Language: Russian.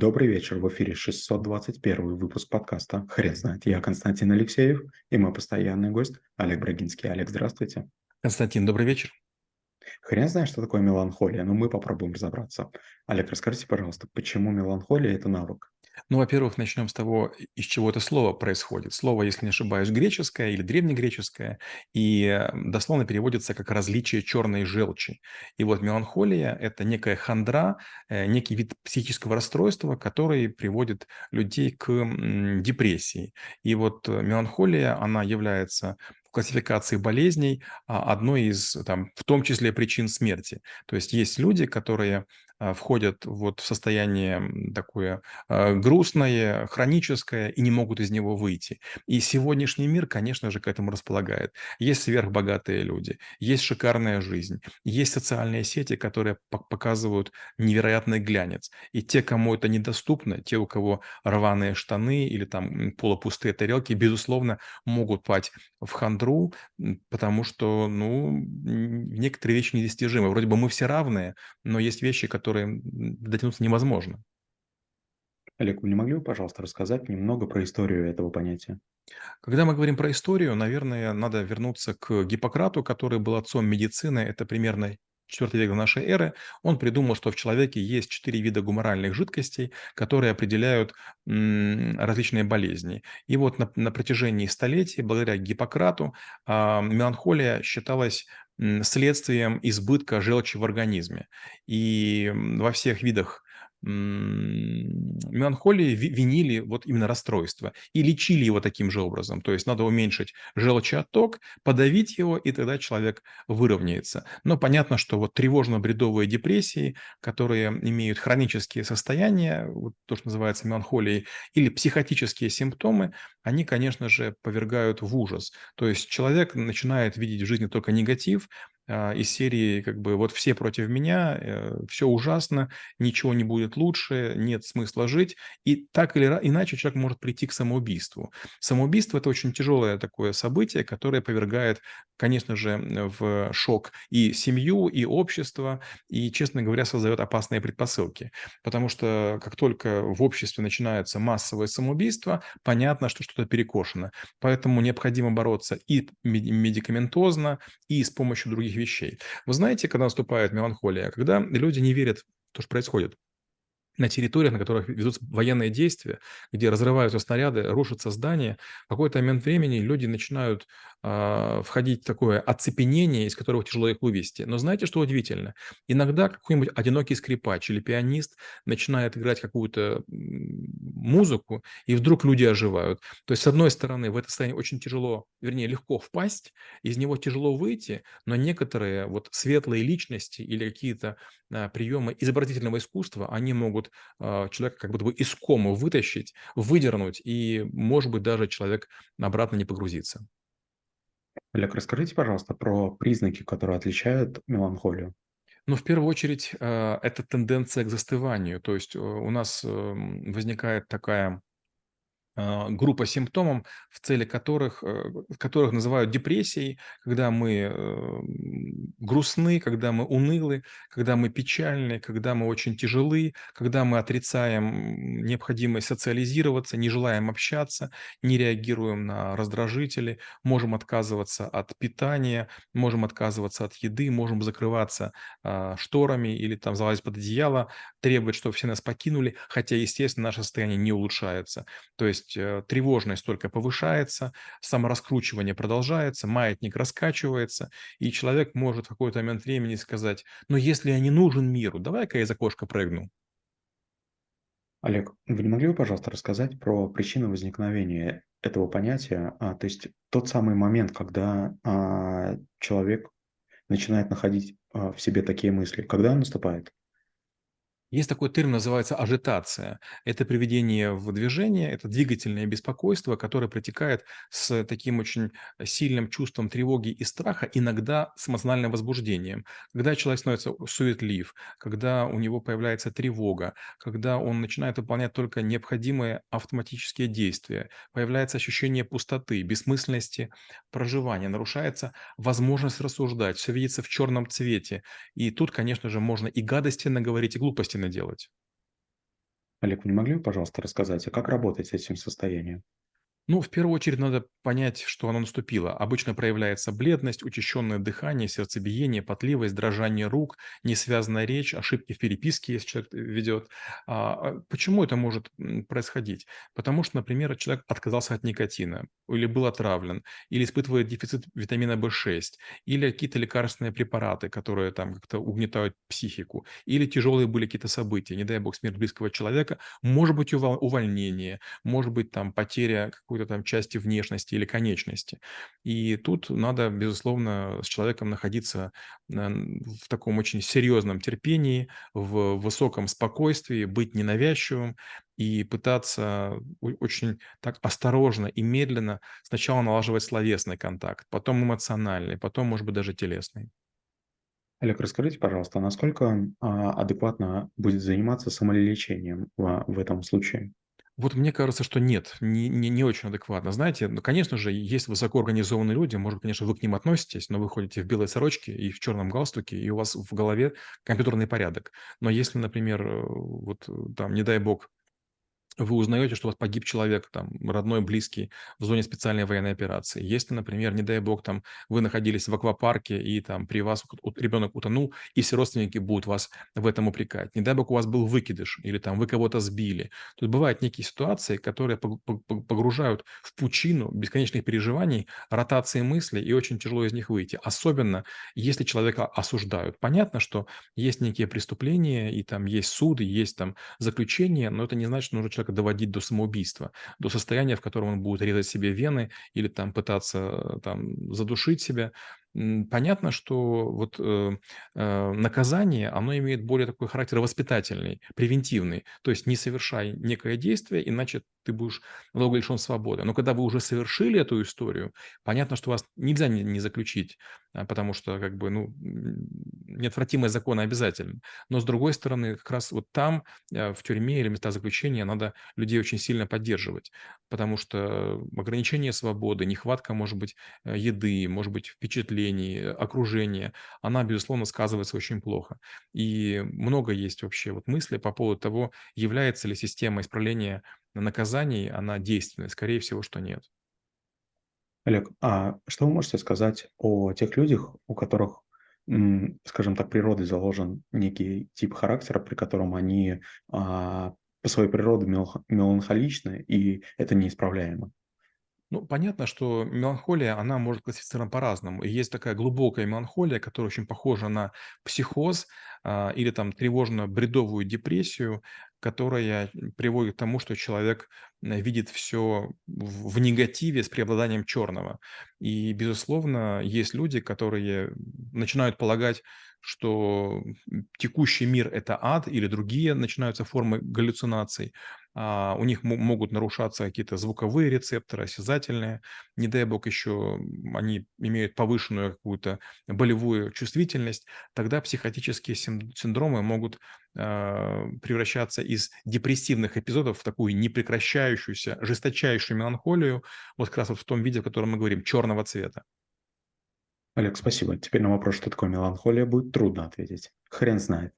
Добрый вечер, в эфире 621 выпуск подкаста «Хрен знает». Я Константин Алексеев и мой постоянный гость Олег Брагинский. Олег, здравствуйте. Константин, добрый вечер. Хрен знает, что такое меланхолия, но мы попробуем разобраться. Олег, расскажите, пожалуйста, почему меланхолия– это навык? Ну, во-первых, начнем с того, из чего это слово происходит. Слово, если не ошибаюсь, греческое или древнегреческое, и э, дословно переводится как «различие черной желчи». И вот меланхолия– это некая хандра, э, некий вид психического расстройства, который приводит людей к депрессии. И вот э, меланхолия, она является в классификации болезней а, одной из, там, в том числе, причин смерти. То есть есть люди, которые входят вот в состояние такое а, грустное, хроническое и не могут из него выйти. И сегодняшний мир, конечно же, к этому располагает. Есть сверхбогатые люди, есть шикарная жизнь, есть социальные сети, которые показывают невероятный глянец. И те, кому это недоступно, те, у кого рваные штаны или там полупустые тарелки, безусловно, могут пасть в хандру, потому что, ну, некоторые вещи недостижимы. Вроде бы мы все равные, но есть вещи, которые которые дотянуться невозможно. Олег, вы не могли бы, пожалуйста, рассказать немного про историю этого понятия? Когда мы говорим про историю, наверное, надо вернуться к Гиппократу, который был отцом медицины. Это примерно 4 век до нашей эры. Он придумал, что в человеке есть четыре вида гуморальных жидкостей, которые определяют различные болезни. И вот на, на протяжении столетий, благодаря Гиппократу, э, меланхолия считалась следствием избытка желчи в организме. И во всех видах меланхолии винили вот именно расстройство и лечили его таким же образом. То есть надо уменьшить желчеотток, подавить его, и тогда человек выровняется. Но понятно, что вот тревожно-бредовые депрессии, которые имеют хронические состояния, вот то, что называется меланхолией, или психотические симптомы, они, конечно же, повергают в ужас. То есть человек начинает видеть в жизни только негатив, из серии как бы вот все против меня, э, все ужасно, ничего не будет лучше, нет смысла жить. И так или иначе человек может прийти к самоубийству. Самоубийство– это очень тяжелое такое событие, которое повергает, конечно же, в шок и семью, и общество, и, честно говоря, создает опасные предпосылки. Потому что как только в обществе начинается массовое самоубийство, понятно, что что-то перекошено. Поэтому необходимо бороться и медикаментозно, и с помощью других вещей. Вы знаете, когда наступает меланхолия? Когда люди не верят в то, что происходит на территориях, на которых ведутся военные действия, где разрываются снаряды, рушатся здания, в какой-то момент времени люди начинают э, входить в такое оцепенение, из которого тяжело их вывести. Но знаете, что удивительно? Иногда какой-нибудь одинокий скрипач или пианист начинает играть какую-то музыку, и вдруг люди оживают. То есть, с одной стороны, в это состояние очень тяжело, вернее, легко впасть, из него тяжело выйти, но некоторые вот светлые личности или какие-то а, приемы изобразительного искусства, они могут а, человека как будто бы из комы вытащить, выдернуть, и, может быть, даже человек обратно не погрузится. Олег, расскажите, пожалуйста, про признаки, которые отличают меланхолию. Ну, в первую очередь, а, это тенденция к застыванию. То есть э, у нас эм, возникает такая группа симптомов, в цели которых, э, которых называют депрессией, когда мы э, грустны, когда мы унылы, когда мы печальны, когда мы очень тяжелы, когда мы отрицаем необходимость социализироваться, не желаем общаться, не реагируем на раздражители, можем отказываться от питания, можем отказываться от еды, можем закрываться а, шторами или там залазить под одеяло, требовать, чтобы все нас покинули, хотя, естественно, наше состояние не улучшается. То есть есть э, тревожность только повышается, самораскручивание продолжается, маятник раскачивается, и человек может в какой-то момент времени сказать, ну если я не нужен миру, давай-ка я из окошка прыгну. Олег, вы не могли бы, пожалуйста, рассказать про причину возникновения этого понятия, а, то есть тот самый момент, когда а, человек начинает находить а, в себе такие мысли, когда он наступает? Есть такой термин, называется ажитация. Это приведение в движение, это двигательное беспокойство, которое протекает с таким очень сильным чувством тревоги и страха, иногда с эмоциональным возбуждением. Когда человек становится суетлив, когда у него появляется тревога, когда он начинает выполнять только необходимые автоматические действия, появляется ощущение пустоты, бессмысленности проживания, нарушается возможность рассуждать, все видится в черном цвете. И тут, конечно же, можно и гадости наговорить, и глупости наделать. Олег, вы не могли бы, пожалуйста, рассказать, а как работать с этим состоянием? Ну, в первую очередь надо понять, что оно наступило. Обычно проявляется бледность, учащенное дыхание, сердцебиение, потливость, дрожание рук, несвязанная речь, ошибки в переписке, если человек э, ведет. А, а почему это может происходить? Потому что, например, человек отказался от никотина, или был отравлен, или испытывает дефицит витамина В6, или какие-то лекарственные препараты, которые там как-то угнетают психику, или тяжелые были какие-то события, не дай бог смерть близкого человека, может быть увольнение, может быть там потеря какой-то какой-то там части внешности или конечности. И тут надо, безусловно, с человеком находиться в таком очень серьезном терпении, в высоком спокойствии, быть ненавязчивым и пытаться очень так осторожно и медленно сначала налаживать словесный контакт, потом эмоциональный, потом, может быть, даже телесный. Олег, расскажите, пожалуйста, насколько а, адекватно будет заниматься самолечением в, в этом случае? Вот мне кажется, что нет, не не не очень адекватно. Знаете, ну, конечно же, есть высокоорганизованные люди, может конечно, вы к ним относитесь, но вы ходите в белой сорочке и в черном галстуке, и у вас в голове компьютерный порядок. Но если, например, э, вот э, там, не дай бог, вы узнаете, что у вас погиб человек, там, родной, близкий, в зоне специальной военной операции. Если, например, не дай бог, там, вы находились в аквапарке, и там при вас ребенок утонул, и все родственники будут вас в этом упрекать. Не дай бог, у вас был выкидыш, или там вы кого-то сбили. Есть бывают некие ситуации, которые погружают в пучину бесконечных переживаний, ротации мыслей, и очень тяжело из них выйти. Особенно, если человека осуждают. Понятно, что есть некие преступления, и там есть суды, есть там заключения, но это не значит, что нужно человека доводить до самоубийства, до состояния, в котором он будет резать себе вены или там пытаться э, там задушить себя. Понятно, что вот э, э, наказание, оно имеет более такой характер воспитательный, превентивный. То есть не совершай некое действие, иначе ты будешь долго лишен свободы. Но когда вы уже совершили эту историю, понятно, что вас нельзя не, заключить, а, потому что как бы, ну, неотвратимые законы обязательно. Но с другой стороны, как раз вот там, э, в тюрьме или местах заключения, надо людей очень сильно поддерживать, потому что ограничение свободы, нехватка, может быть, еды, может быть, впечатлений, впечатлений, окружения, она, безусловно, сказывается очень плохо. И много есть вообще вот мыслей по поводу того, является ли система исправления наказаний, она действенной. Скорее всего, что нет. Олег, а что вы можете сказать о тех людях, у которых, скажем так, природой заложен некий тип характера, при котором они а, по своей природе меланхоличны, и это неисправляемо? Ну, понятно, что меланхолия, она может классифицирована по-разному. есть такая глубокая меланхолия, которая очень похожа на психоз а, или там тревожно-бредовую депрессию, которая приводит к тому, что человек э, видит все в, негативе с преобладанием черного. И, безусловно, есть люди, которые начинают полагать, что текущий мир– это ад или другие начинаются формы галлюцинаций, у них могут нарушаться какие-то звуковые рецепторы, осязательные. Не дай бог еще они имеют повышенную какую-то болевую чувствительность. Тогда психотические синдромы могут а, превращаться из депрессивных эпизодов в такую непрекращающуюся, жесточайшую меланхолию, вот как раз вот в том виде, о котором мы говорим, черного цвета. Олег, спасибо. Теперь на вопрос, что такое меланхолия, будет трудно ответить. Хрен знает.